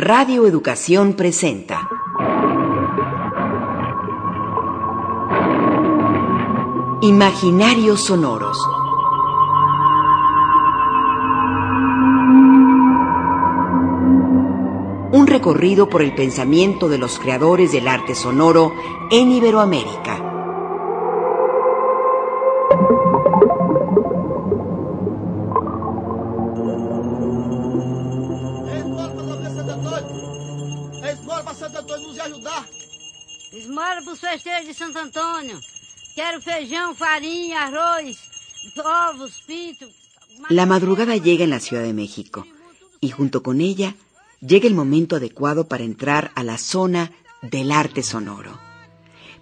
Radio Educación presenta. Imaginarios sonoros. Un recorrido por el pensamiento de los creadores del arte sonoro en Iberoamérica. Festejos de Santo Antônio. Quero feijão, farinha, arroz, ovos, pinto. La madrugada llega en la Ciudad de México y junto con ella llega el momento adecuado para entrar a la zona del arte sonoro.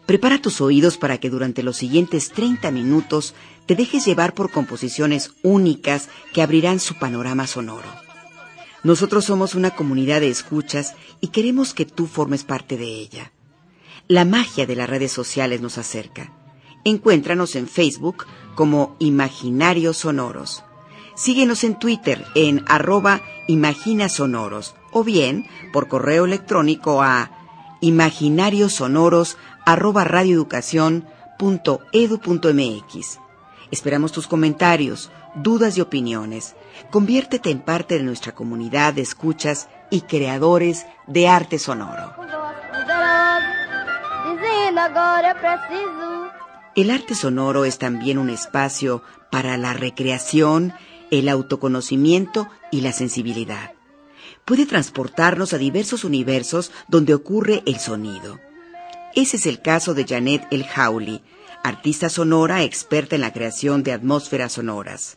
Prepara tus oídos para que durante los siguientes 30 minutos te dejes llevar por composiciones únicas que abrirán su panorama sonoro. Nosotros somos una comunidad de escuchas y queremos que tú formes parte de ella. La magia de las redes sociales nos acerca. Encuéntranos en Facebook como Imaginarios Sonoros. Síguenos en Twitter en arroba imaginasonoros o bien por correo electrónico a imaginariosonoros. Esperamos tus comentarios, dudas y opiniones. Conviértete en parte de nuestra comunidad de escuchas y creadores de arte sonoro. El arte sonoro es también un espacio para la recreación, el autoconocimiento y la sensibilidad. Puede transportarnos a diversos universos donde ocurre el sonido. Ese es el caso de Janet El Hawley, artista sonora experta en la creación de atmósferas sonoras.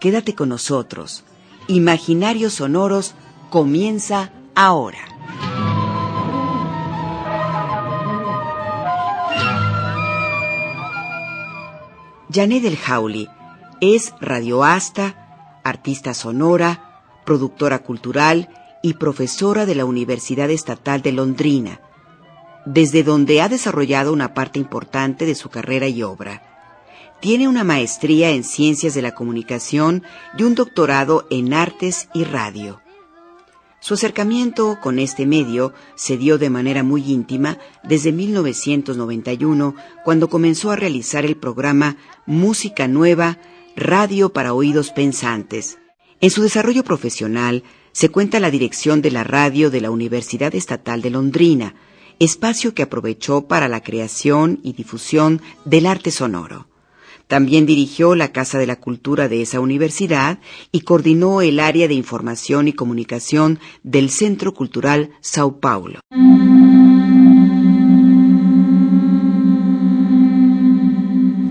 Quédate con nosotros. Imaginarios Sonoros comienza ahora. Janet El Hawley es radioasta, artista sonora, productora cultural y profesora de la Universidad Estatal de Londrina, desde donde ha desarrollado una parte importante de su carrera y obra. Tiene una maestría en Ciencias de la Comunicación y un doctorado en Artes y Radio. Su acercamiento con este medio se dio de manera muy íntima desde 1991, cuando comenzó a realizar el programa Música Nueva, Radio para Oídos Pensantes. En su desarrollo profesional se cuenta la dirección de la radio de la Universidad Estatal de Londrina, espacio que aprovechó para la creación y difusión del arte sonoro. También dirigió la Casa de la Cultura de esa universidad y coordinó el área de información y comunicación del Centro Cultural Sao Paulo.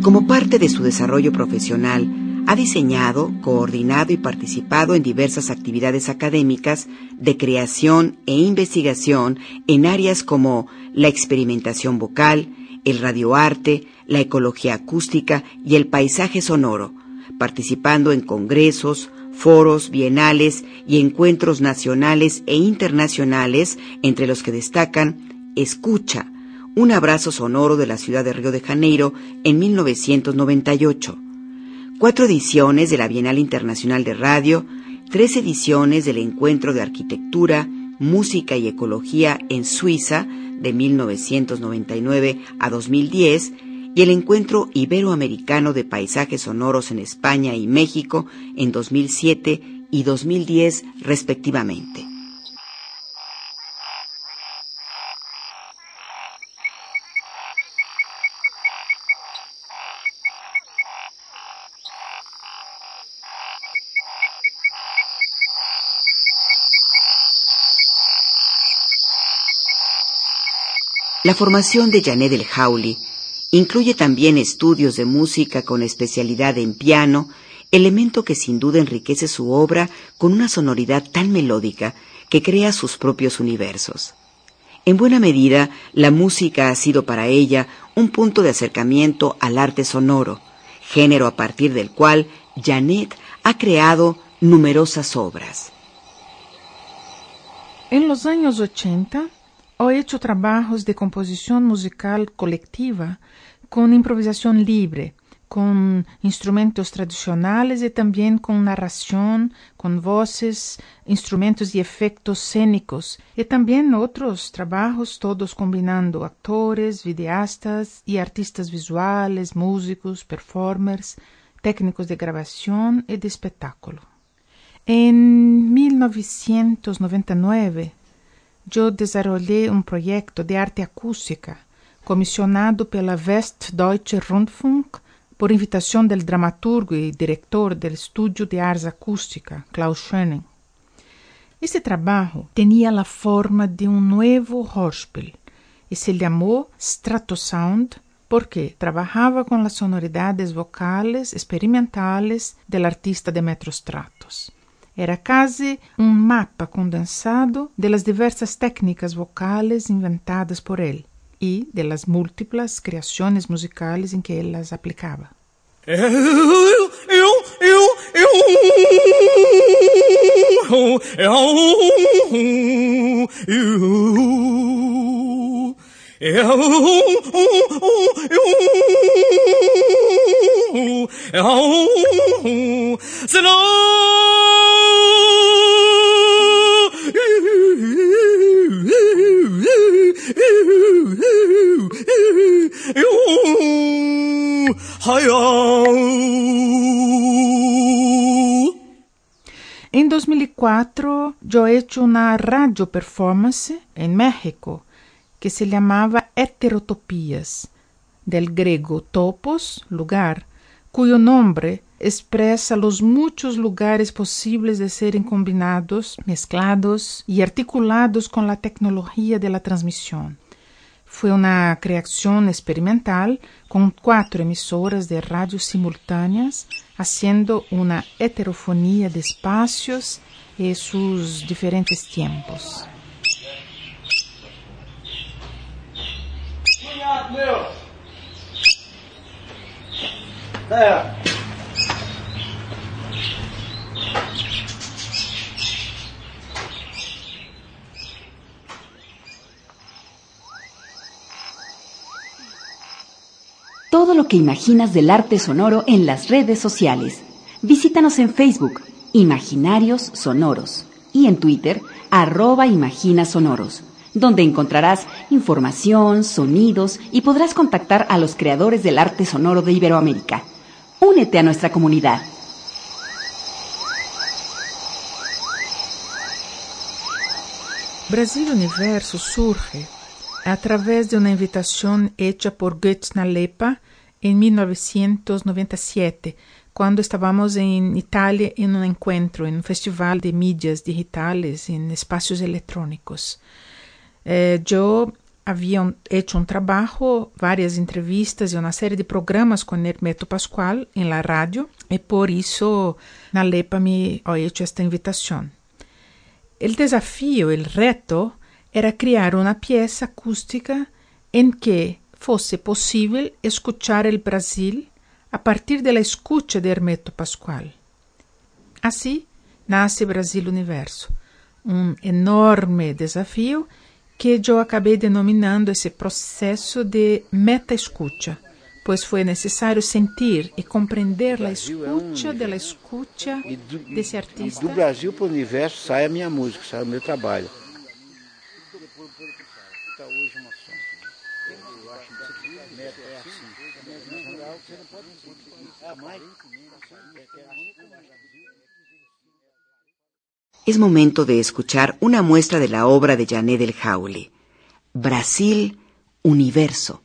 Como parte de su desarrollo profesional, ha diseñado, coordinado y participado en diversas actividades académicas de creación e investigación en áreas como la experimentación vocal, el radioarte, la ecología acústica y el paisaje sonoro, participando en congresos, foros, bienales y encuentros nacionales e internacionales, entre los que destacan Escucha, un abrazo sonoro de la ciudad de Río de Janeiro en 1998, cuatro ediciones de la Bienal Internacional de Radio, tres ediciones del Encuentro de Arquitectura, Música y Ecología en Suiza de 1999 a 2010 y el Encuentro Iberoamericano de Paisajes Sonoros en España y México en 2007 y 2010 respectivamente. La formación de Janet El Hawley incluye también estudios de música con especialidad en piano, elemento que sin duda enriquece su obra con una sonoridad tan melódica que crea sus propios universos. En buena medida, la música ha sido para ella un punto de acercamiento al arte sonoro, género a partir del cual Janet ha creado numerosas obras. En los años 80, He hecho trabajos de composición musical colectiva con improvisación libre, con instrumentos tradicionales y también con narración, con voces, instrumentos y efectos escénicos, y también otros trabajos, todos combinando actores, videastas y artistas visuales, músicos, performers, técnicos de grabación y de espectáculo. En 1999, yo desarrollé un proyecto de arte acústica comissionado pela Westdeutsche Rundfunk por invitação do dramaturgo e diretor do Estúdio de Artes Acústica, Klaus Schöning. Este trabalho tinha a forma de um novo Hörspiel e se chamou Stratosound porque trabalhava com as sonoridades vocais experimentais do artista Demetrio Stratos. Era quase um mapa condensado das diversas técnicas vocais inventadas por ele y de las múltiples creaciones musicales en que él las aplicaba. En 2004 yo he hecho una radio performance en México que se llamaba Heterotopías, del griego topos, lugar, cuyo nombre expresa los muchos lugares posibles de serem combinados, mezclados y articulados con la tecnología de la transmisión. Fue una creación experimental con cuatro emisoras de radio simultáneas, haciendo una heterofonía de espacios y sus diferentes tiempos. Todo lo que imaginas del arte sonoro en las redes sociales. Visítanos en Facebook, Imaginarios Sonoros, y en Twitter, arroba Imaginasonoros, donde encontrarás información, sonidos y podrás contactar a los creadores del arte sonoro de Iberoamérica. Únete a nuestra comunidad. Brasil Universo surge a través de una invitación hecha por Götz Nalepa en 1997, cuando estábamos en Italia en un encuentro, en un festival de mídias digitales, en espacios electrónicos. Eh, yo había hecho un trabajo, varias entrevistas y una serie de programas con Hermeto Pascual en la radio, y por eso Nalepa me ha hecho esta invitación. El desafío, el reto, era criar una pieza acústica en que fosse possível escuchar el Brasil a partir de la escucha de Hermeto Pascual. Assim nasce Brasil Universo, um enorme desafio que eu acabei denominando esse processo de meta-escucha, pois foi necessário sentir e compreender a escucha de la escucha desse artista. Do Brasil para o universo sai a minha música, sai o meu trabalho. Es momento de escuchar una muestra de la obra de Janet del Jaule. Brasil, Universo.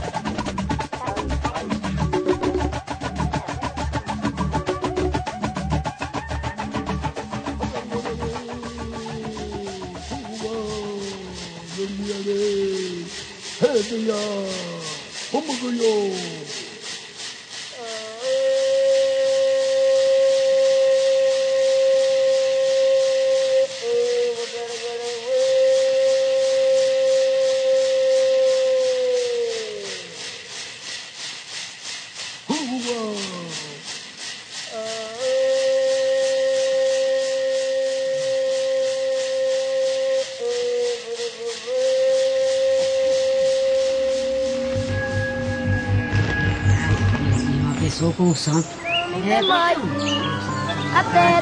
예수야, 허먹어요. 우와. Começou com o santo. É mais. Até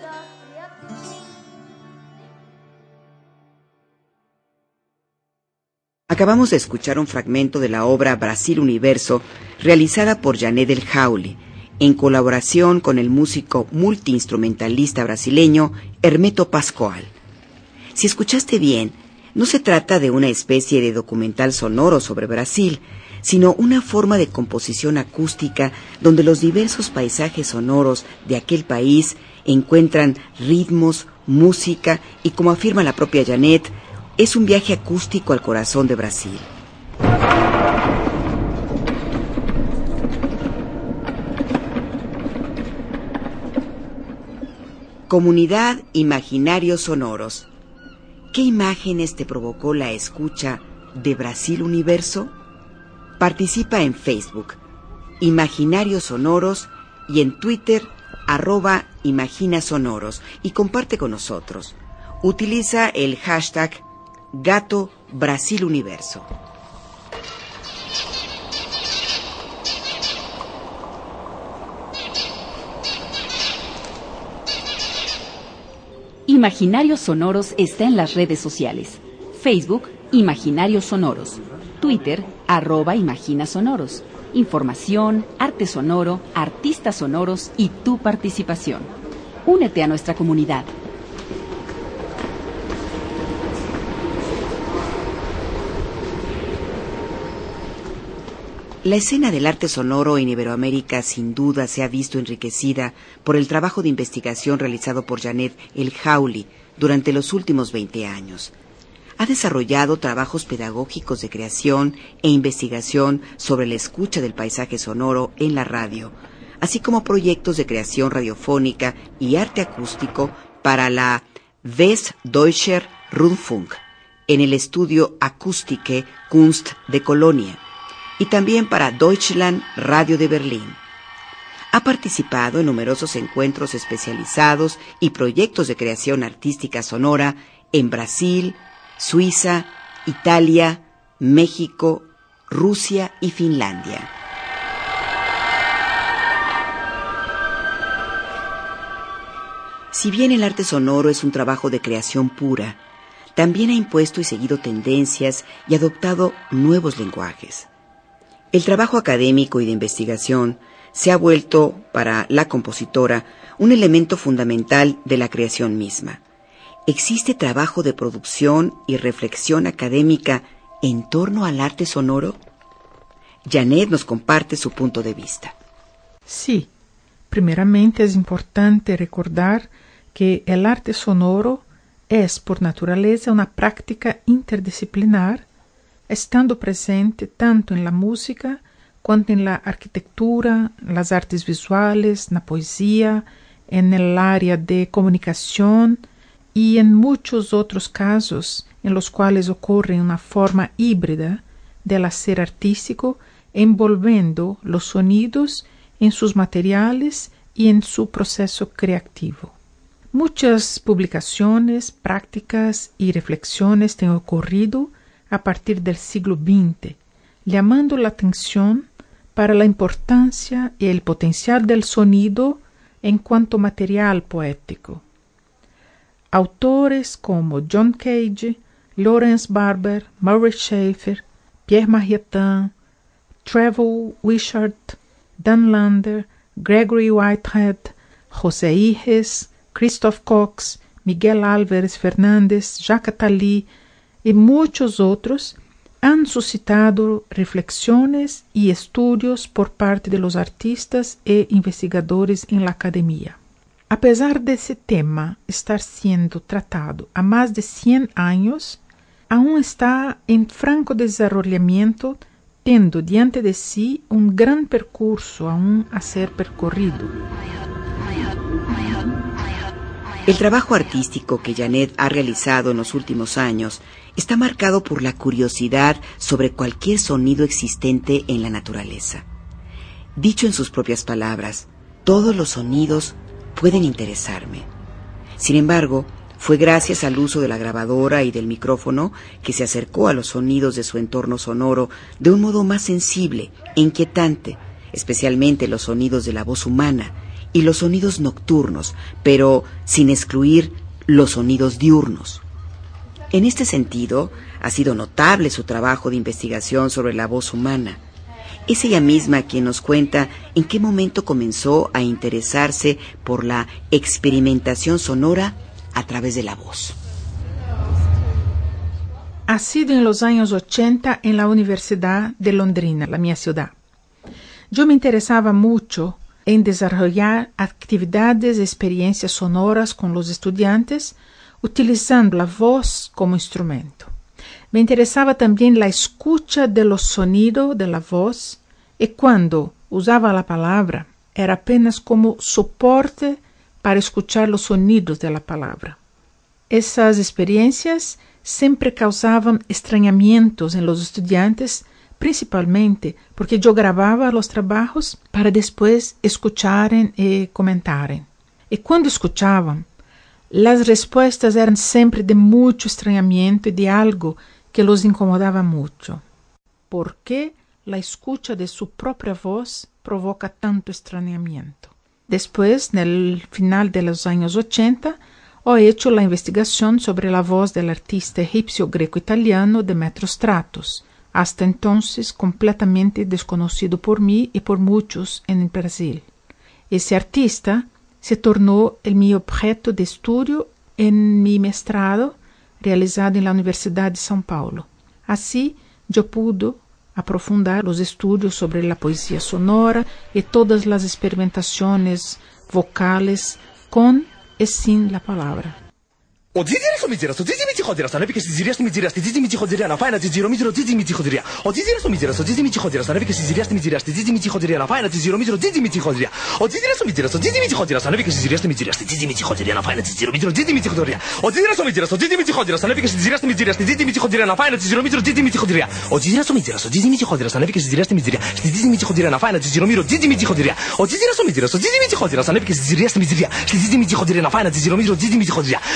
da criatura. Acabamos de escuchar un fragmento de la obra Brasil Universo, realizada por Janet Del Jauli, en colaboración con el músico multiinstrumentalista brasileño Hermeto Pascoal. Si escuchaste bien, no se trata de una especie de documental sonoro sobre Brasil, sino una forma de composición acústica donde los diversos paisajes sonoros de aquel país encuentran ritmos, música y, como afirma la propia Janet, es un viaje acústico al corazón de Brasil. Comunidad Imaginarios Sonoros. ¿Qué imágenes te provocó la escucha de Brasil Universo? Participa en Facebook, Imaginarios Sonoros, y en Twitter, arroba Imagina Sonoros, y comparte con nosotros. Utiliza el hashtag Gato Brasil Universo. Imaginarios Sonoros está en las redes sociales. Facebook, Imaginarios Sonoros. Twitter, arroba Imagina Sonoros. Información, arte sonoro, artistas sonoros y tu participación. Únete a nuestra comunidad. La escena del arte sonoro en Iberoamérica sin duda se ha visto enriquecida por el trabajo de investigación realizado por Janet El Jauli durante los últimos 20 años. Ha desarrollado trabajos pedagógicos de creación e investigación sobre la escucha del paisaje sonoro en la radio, así como proyectos de creación radiofónica y arte acústico para la Westdeutscher Rundfunk en el estudio Akustische Kunst de Colonia y también para Deutschland Radio de Berlín. Ha participado en numerosos encuentros especializados y proyectos de creación artística sonora en Brasil, Suiza, Italia, México, Rusia y Finlandia. Si bien el arte sonoro es un trabajo de creación pura, también ha impuesto y seguido tendencias y adoptado nuevos lenguajes. El trabajo académico y de investigación se ha vuelto, para la compositora, un elemento fundamental de la creación misma. ¿Existe trabajo de producción y reflexión académica en torno al arte sonoro? Janet nos comparte su punto de vista. Sí, primeramente es importante recordar que el arte sonoro es por naturaleza una práctica interdisciplinar estando presente tanto en la música quanto en la arquitectura, las artes visuales, la poesía, en el área de comunicación y en muchos otros casos en los cuales ocurre una forma híbrida del hacer artístico envolviendo los sonidos en sus materiales y en su proceso creativo. Muchas publicaciones, prácticas y reflexiones han ocurrido a partir del siglo XX, llamando la atención para la importancia y el potencial del sonido en cuanto material poético. Autores como John Cage, Lawrence Barber, Murray Schafer, Pierre Marietin, Trevor Wishart, Dan Lander, Gregory Whitehead, José Iges, Christoph Cox, Miguel Álvarez Fernández, Jacques Attali y muchos otros han suscitado reflexiones y estudios por parte de los artistas e investigadores en la academia. A pesar de ese tema estar siendo tratado a más de 100 años, aún está en franco desarrollamiento, tendo diante de sí un gran percurso aún a ser percorrido. El trabajo artístico que Janet ha realizado en los últimos años está marcado por la curiosidad sobre cualquier sonido existente en la naturaleza. Dicho en sus propias palabras, todos los sonidos pueden interesarme. Sin embargo, fue gracias al uso de la grabadora y del micrófono que se acercó a los sonidos de su entorno sonoro de un modo más sensible e inquietante, especialmente los sonidos de la voz humana, y los sonidos nocturnos, pero sin excluir los sonidos diurnos. En este sentido, ha sido notable su trabajo de investigación sobre la voz humana. Es ella misma quien nos cuenta en qué momento comenzó a interesarse por la experimentación sonora a través de la voz. Ha sido en los años 80 en la Universidad de Londrina, la mía ciudad. Yo me interesaba mucho en desarrollar actividades y experiencias sonoras con los estudiantes utilizando la voz como instrumento. Me interesaba también la escucha de los sonidos de la voz y cuando usaba la palabra era apenas como soporte para escuchar los sonidos de la palabra. Esas experiencias siempre causaban extrañamientos en los estudiantes principalmente porque yo grababa los trabajos para después escucharen y comentaren. Y cuando escuchaban, las respuestas eran siempre de mucho extrañamiento y de algo que los incomodaba mucho. ¿Por qué la escucha de su propia voz provoca tanto extrañamiento? Después, en el final de los años 80, he hecho la investigación sobre la voz del artista egipcio greco-italiano Demetrio Stratos, hasta entonces completamente desconocido por mí y por muchos en Brasil. Ese artista se tornó el mi objeto de estudio en mi mestrado realizado en la Universidad de São Paulo. Así yo pude aprofundar los estudios sobre la poesía sonora y todas las experimentaciones vocales con y sin la palabra. Ο Τζίτζιρη ο Μιτζήρα, ο Τζίτζι Μιτζιχοντήρα. Αν έπηκε στη Τζιρία στη Μιτζήρα, στη Τζίτζι Μιτζιχοντήρα να πάει ένα Τζιτζιρο Μίτζιρο Τζίτζι Μιτζιχοντήρα. Ο Τζίτζιρη ο Μιτζήρα, ο Τζίτζι Μιτζιχοντήρα. Αν έπηκε στη Τζιρία στη Μιτζήρα, στη Τζίτζι Μιτζιχοντήρα να πάει ένα Τζιτζιρο Μίτζιρο Τζίτζι Μιτζιχοντήρα. Ο Τζίτζιρη ο ο Τζίτζι Μιτζιχοντήρα. Αν έπηκε στη Τζιρία στη Μιτζήρα, στη Τζίτζι Μιτζιχοντήρα να πάει ένα Τζιτζιρο Μίτζιρο Τζίτζι Ο Τζίτζιρη ο ο Τζίτζι Μιτζιχοντήρα. Αν έπηκε στη στη στη Τζίτζι να ένα Τζίτζι Ο Τζίτζιρη ο ο Τζίτζι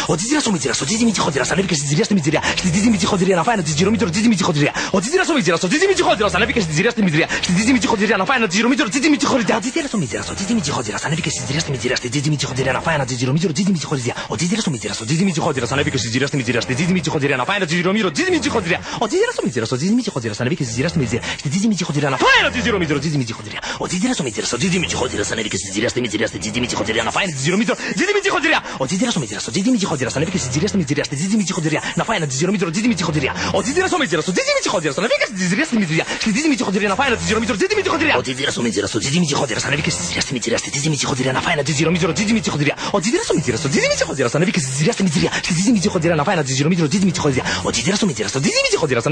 Ο ο Τζίτζι ο Μιτζήρα, ο Τζίζι Μιτζιχοντήρα. Ανέβηκε στη Τζιρία στη Μιτζηρία. Στη Τζίζι Μιτζιχοντήρα να φάει ένα τζιρομίτρο Τζίζι Μιτζιχοντήρα. Ο Τζίζιρα ο Μιτζήρα, ο Τζίζι Μιτζιχοντήρα. Ανέβηκε στη Τζιρία στη Μιτζηρία. Στη Τζίζι Μιτζιχοντήρα να φάει ένα τζιρομίτρο Τζίζι Μιτζιχοντήρα. Ο Τζίζιρα ο Μιτζήρα, ο Τζίζι Μιτζιχοντήρα. Ανέβηκε στη Τζιρία στη Μιτζηρία. Στη Τζίζι Μιτζιχοντήρα να φάει ένα τζιρομίτρο Τζίζι Μιτζιχοντήρα. Ο Τζίζιρα ο Μιτζήρα, ο Τζίζι Μιτζιχοντήρα. Ανέβηκε στη Τζιρία στη Μιτζηρία. Στη Τζίζι Μιτζιχοντήρα να φάει ένα τζιρομίτρο Τζίζι Μιτζιχοντήρα. Ο Τζίζιρα ο Μιτζήρα, ο Τζίζι Μιτζιχοντήρα. Ανέβηκε στη Τζιρία στη Μιτζηρία. Στη Τζίζι Μιτζιχοντήρα να φάει ένα τζιρομίτρο Τζίζι Μιτζιχοντήρα. Ο Τζίζιρα ο Μιτζήρα, ο Τζίζι Μιτζιχοντήρα. Ανέβηκε στη Τζιρία στη Μιτζηρία. Στη Τζίζι Μιτζιχοντήρα να φάει ένα τζιρομίτρο Τζίζι Μιτζιχοντήρα. Ο Τζίζιρα ο Μιτζήρα, ο Τζίζι Μιτζιχοντήρα. Ανέβηκε τη τζιτζηρία στη μιτζηρία, στη τζιτζι μιτζιχοντζηρία. Να φάει ένα τζιτζιρομίτρο τζιτζι μιτζιχοντζηρία. Ο τζιτζιρα ο μιτζιρα, ο τζιτζι μιτζιχοντζηρία. Να βγει στη τζιτζηρία στη μιτζηρία, στη τζιτζι μιτζιχοντζηρία. Να φάει ένα τζιτζιρομίτρο τζιτζι μιτζιχοντζηρία. Ο τζιτζιρα ο μιτζιρα, ο τζιτζι μιτζιχοντζηρία. Να βγει στη τζιτζηρία στη μιτζηρία, στη τζιτζι μιτζιχοντζηρία. Να φάει ένα τζιτζιρομίτρο τζιτζι μιτζιχοντζηρία. Ο τζιτζιρα ο μιτζιρα, ο τζιτζι μιτζιχοντζηρία. Να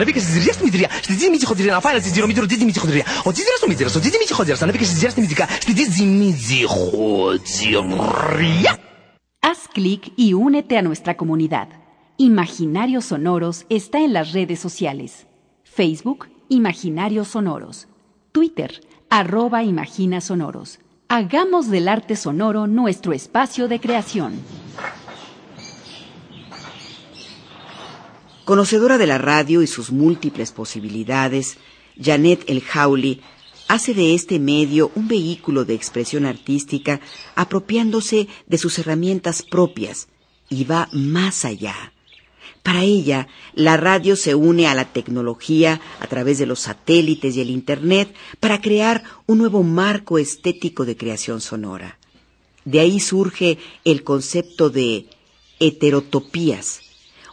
βγει Ο τζιτζιρα ο ο τζιτζι clic y únete a nuestra comunidad. Imaginarios Sonoros está en las redes sociales. Facebook, Imaginarios Sonoros. Twitter, arroba Imagina Sonoros. Hagamos del arte sonoro nuestro espacio de creación. Conocedora de la radio y sus múltiples posibilidades, Janet El Hawley hace de este medio un vehículo de expresión artística apropiándose de sus herramientas propias y va más allá. Para ella, la radio se une a la tecnología a través de los satélites y el Internet para crear un nuevo marco estético de creación sonora. De ahí surge el concepto de heterotopías,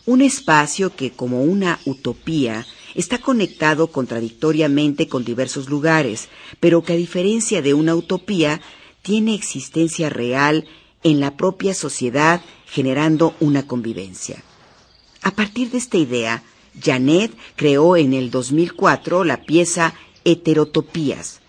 un espacio que como una utopía está conectado contradictoriamente con diversos lugares, pero que a diferencia de una utopía tiene existencia real en la propia sociedad generando una convivencia. A partir de esta idea, Janet creó en el 2004 la pieza Heterotopías,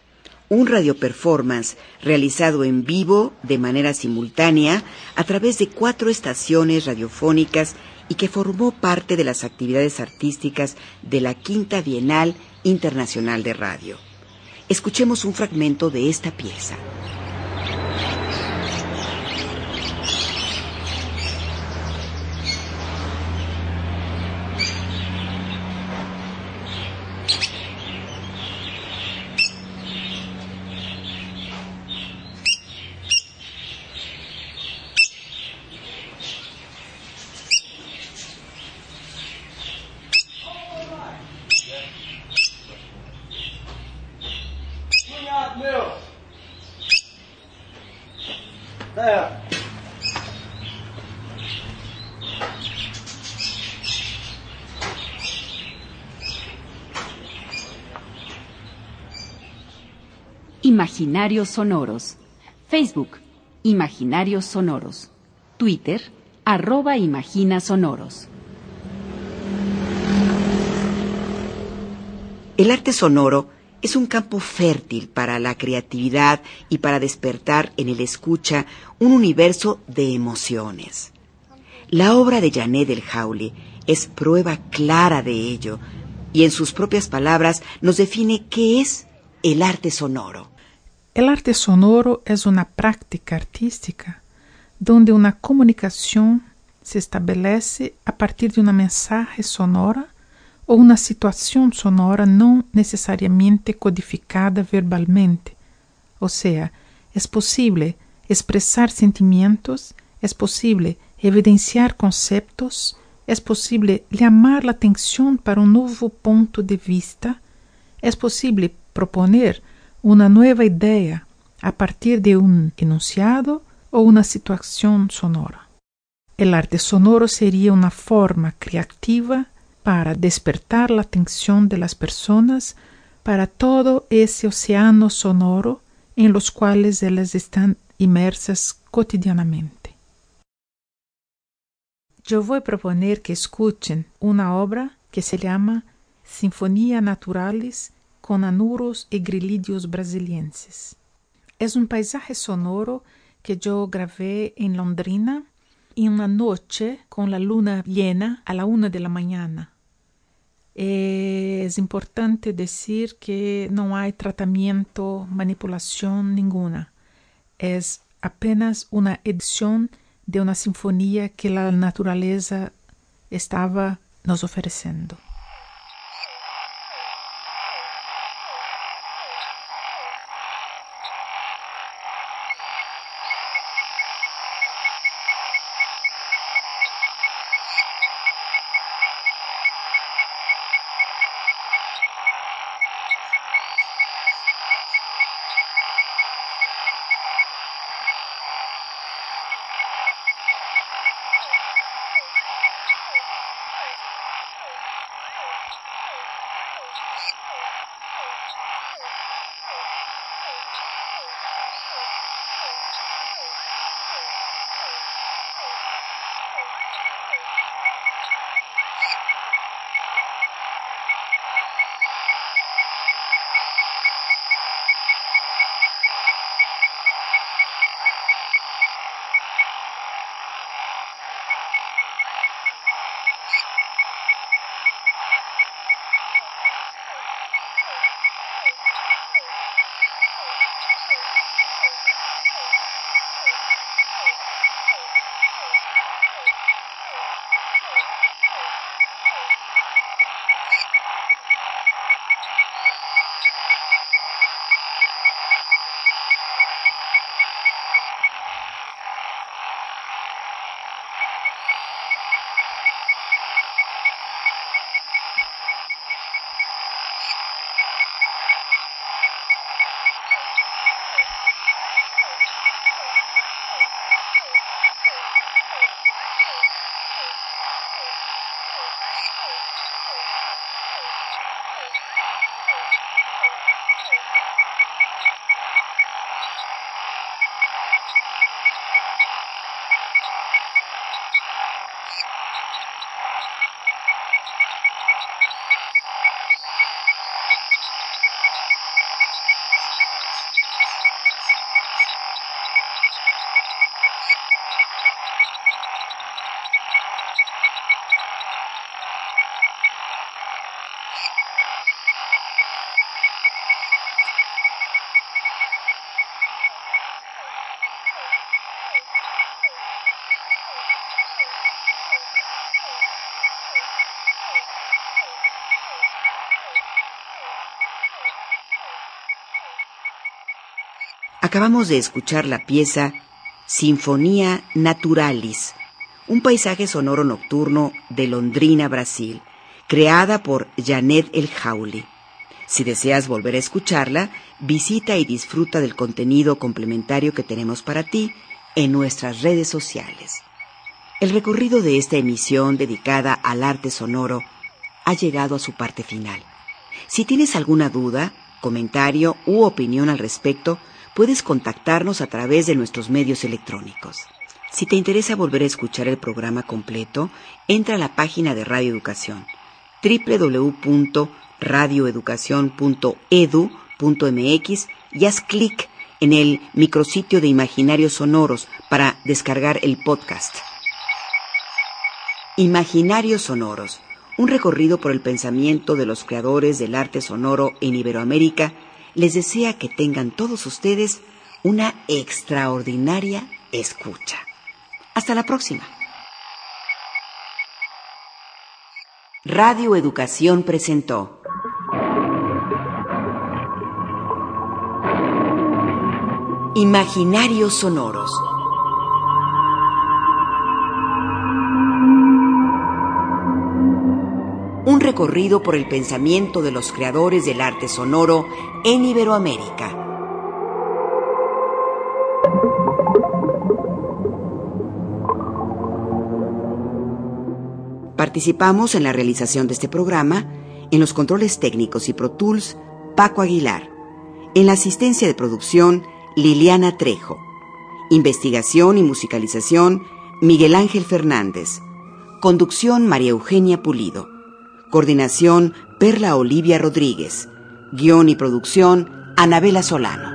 un radioperformance realizado en vivo de manera simultánea a través de cuatro estaciones radiofónicas y que formó parte de las actividades artísticas de la Quinta Bienal Internacional de Radio. Escuchemos un fragmento de esta pieza. Imaginarios Sonoros. Facebook, Imaginarios Sonoros. Twitter, arroba Imagina Sonoros. El arte sonoro es un campo fértil para la creatividad y para despertar en el escucha un universo de emociones. La obra de Janet del Jaule es prueba clara de ello y en sus propias palabras nos define qué es el arte sonoro. El arte sonoro es una práctica artística donde una comunicación se estabelece a partir de una mensaje sonora ou uma situação sonora não necessariamente codificada verbalmente. Ou seja, é possível expressar sentimentos, é possível evidenciar conceitos, é possível chamar a atenção para um novo ponto de vista, é possível proponer uma nova ideia a partir de um enunciado ou uma situação sonora. O arte sonoro seria uma forma criativa para despertar la atención de las personas para todo ese océano sonoro en los cuales ellas están inmersas cotidianamente. Yo voy a proponer que escuchen una obra que se llama Sinfonía Naturalis con anuros y grillidios brasilienses. Es un paisaje sonoro que yo grabé en Londrina en una noche con la luna llena a la una de la mañana. É importante dizer que não há tratamento, manipulação nenhuma. É apenas uma edição de uma sinfonia que a natureza estava nos oferecendo. Acabamos de escuchar la pieza Sinfonía Naturalis, un paisaje sonoro nocturno de Londrina, Brasil, creada por Janet El Jauli. Si deseas volver a escucharla, visita y disfruta del contenido complementario que tenemos para ti en nuestras redes sociales. El recorrido de esta emisión dedicada al arte sonoro ha llegado a su parte final. Si tienes alguna duda, comentario u opinión al respecto, puedes contactarnos a través de nuestros medios electrónicos. Si te interesa volver a escuchar el programa completo, entra a la página de Radio Educación www.radioeducacion.edu.mx y haz clic en el micrositio de Imaginarios Sonoros para descargar el podcast. Imaginarios Sonoros, un recorrido por el pensamiento de los creadores del arte sonoro en Iberoamérica, les desea que tengan todos ustedes una extraordinaria escucha. Hasta la próxima. Radio Educación presentó Imaginarios Sonoros. Recorrido por el pensamiento de los creadores del arte sonoro en Iberoamérica. Participamos en la realización de este programa en los controles técnicos y Pro Tools Paco Aguilar, en la asistencia de producción Liliana Trejo, investigación y musicalización Miguel Ángel Fernández, conducción María Eugenia Pulido, coordinación Perla Olivia Rodríguez, guion y producción Anabela Solano.